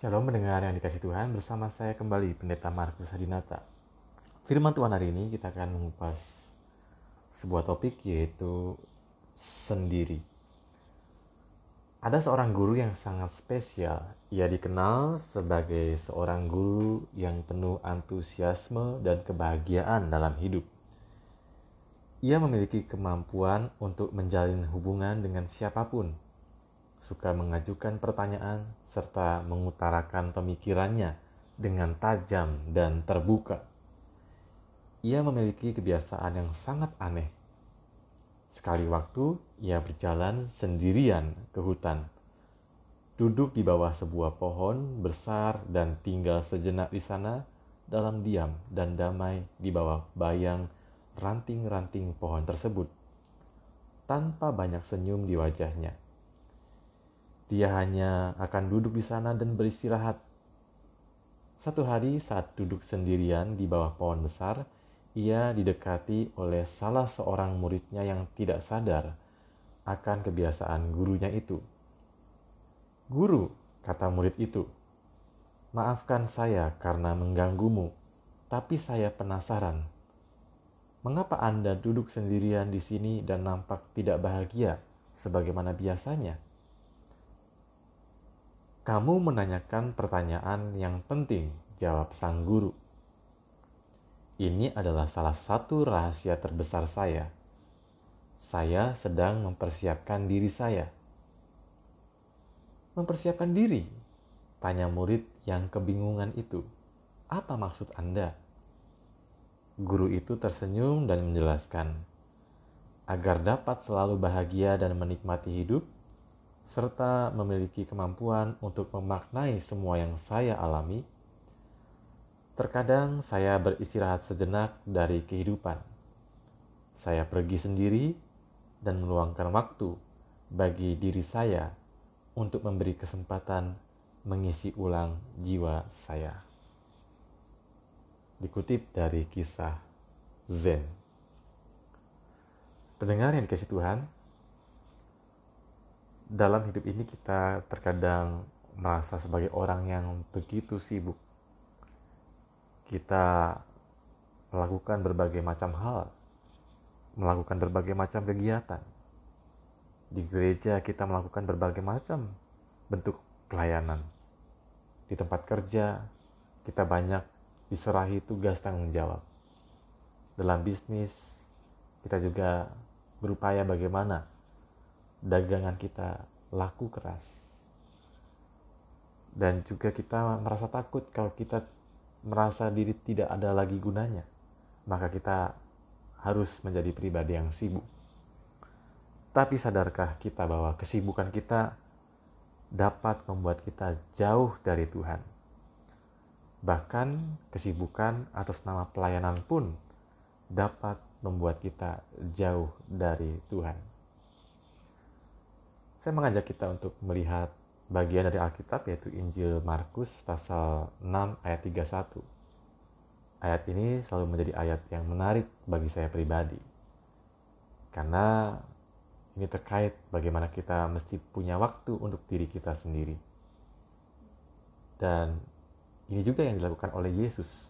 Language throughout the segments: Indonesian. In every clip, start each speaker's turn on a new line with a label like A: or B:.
A: Shalom mendengar yang dikasih Tuhan bersama saya kembali Pendeta Markus Hadinata. Firman Tuhan hari ini kita akan mengupas sebuah topik yaitu sendiri. Ada seorang guru yang sangat spesial. Ia dikenal sebagai seorang guru yang penuh antusiasme dan kebahagiaan dalam hidup. Ia memiliki kemampuan untuk menjalin hubungan dengan siapa pun, suka mengajukan pertanyaan, serta mengutarakan pemikirannya dengan tajam dan terbuka. Ia memiliki kebiasaan yang sangat aneh. Sekali waktu, ia berjalan sendirian ke hutan, duduk di bawah sebuah pohon besar dan tinggal sejenak di sana dalam diam dan damai di bawah bayang ranting-ranting pohon tersebut, tanpa banyak senyum di wajahnya. Dia hanya akan duduk di sana dan beristirahat. Satu hari saat duduk sendirian di bawah pohon besar, ia didekati oleh salah seorang muridnya yang tidak sadar akan kebiasaan gurunya itu. Guru, kata murid itu, maafkan saya karena mengganggumu, tapi saya penasaran. Mengapa Anda duduk sendirian di sini dan nampak tidak bahagia sebagaimana biasanya? Kamu menanyakan pertanyaan yang penting, jawab sang guru. Ini adalah salah satu rahasia terbesar saya. Saya sedang mempersiapkan diri saya. Mempersiapkan diri? Tanya murid yang kebingungan itu. Apa maksud Anda? Guru itu tersenyum dan menjelaskan, agar dapat selalu bahagia dan menikmati hidup, serta memiliki kemampuan untuk memaknai semua yang saya alami, terkadang saya beristirahat sejenak dari kehidupan. Saya pergi sendiri dan meluangkan waktu bagi diri saya untuk memberi kesempatan mengisi ulang jiwa saya. Dikutip dari kisah Zen. Pendengar yang dikasih Tuhan, dalam hidup ini kita terkadang merasa sebagai orang yang begitu sibuk. Kita melakukan berbagai macam hal, melakukan berbagai macam kegiatan. Di gereja kita melakukan berbagai macam bentuk pelayanan. Di tempat kerja kita banyak diserahi tugas tanggung jawab. Dalam bisnis kita juga berupaya bagaimana dagangan kita laku keras. Dan juga kita merasa takut kalau kita merasa diri tidak ada lagi gunanya. Maka kita harus menjadi pribadi yang sibuk. Tapi sadarkah kita bahwa kesibukan kita dapat membuat kita jauh dari Tuhan? Bahkan kesibukan atas nama pelayanan pun dapat membuat kita jauh dari Tuhan saya mengajak kita untuk melihat bagian dari Alkitab yaitu Injil Markus pasal 6 ayat 31. Ayat ini selalu menjadi ayat yang menarik bagi saya pribadi. Karena ini terkait bagaimana kita mesti punya waktu untuk diri kita sendiri. Dan ini juga yang dilakukan oleh Yesus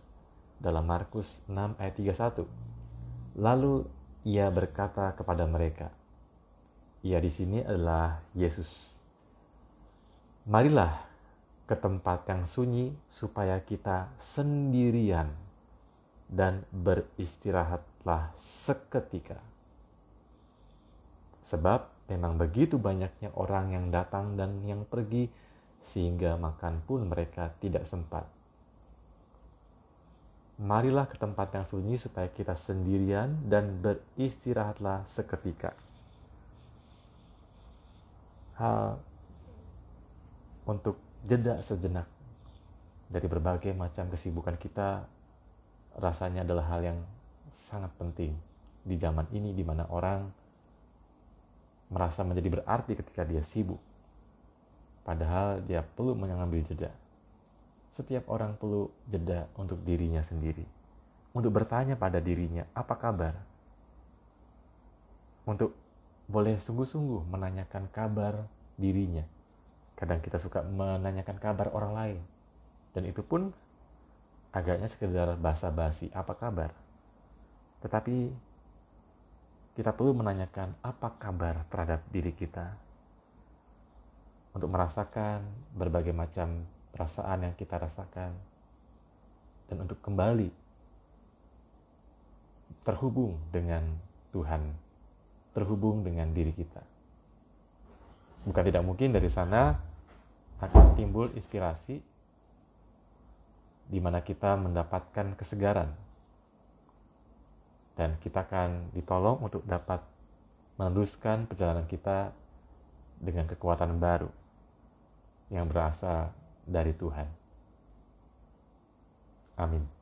A: dalam Markus 6 ayat 31. Lalu ia berkata kepada mereka, ia di sini adalah Yesus. Marilah ke tempat yang sunyi supaya kita sendirian dan beristirahatlah seketika. Sebab memang begitu banyaknya orang yang datang dan yang pergi sehingga makan pun mereka tidak sempat. Marilah ke tempat yang sunyi supaya kita sendirian dan beristirahatlah seketika hal untuk jeda sejenak dari berbagai macam kesibukan kita rasanya adalah hal yang sangat penting di zaman ini di mana orang merasa menjadi berarti ketika dia sibuk. Padahal dia perlu mengambil jeda. Setiap orang perlu jeda untuk dirinya sendiri. Untuk bertanya pada dirinya apa kabar? Untuk boleh sungguh-sungguh menanyakan kabar dirinya. kadang kita suka menanyakan kabar orang lain. Dan itu pun agaknya sekedar basa-basi apa kabar? Tetapi kita perlu menanyakan apa kabar terhadap diri kita? Untuk merasakan berbagai macam perasaan yang kita rasakan. Dan untuk kembali terhubung dengan Tuhan, terhubung dengan diri kita. Bukan tidak mungkin dari sana akan timbul inspirasi di mana kita mendapatkan kesegaran dan kita akan ditolong untuk dapat meneruskan perjalanan kita dengan kekuatan baru yang berasal dari Tuhan. Amin.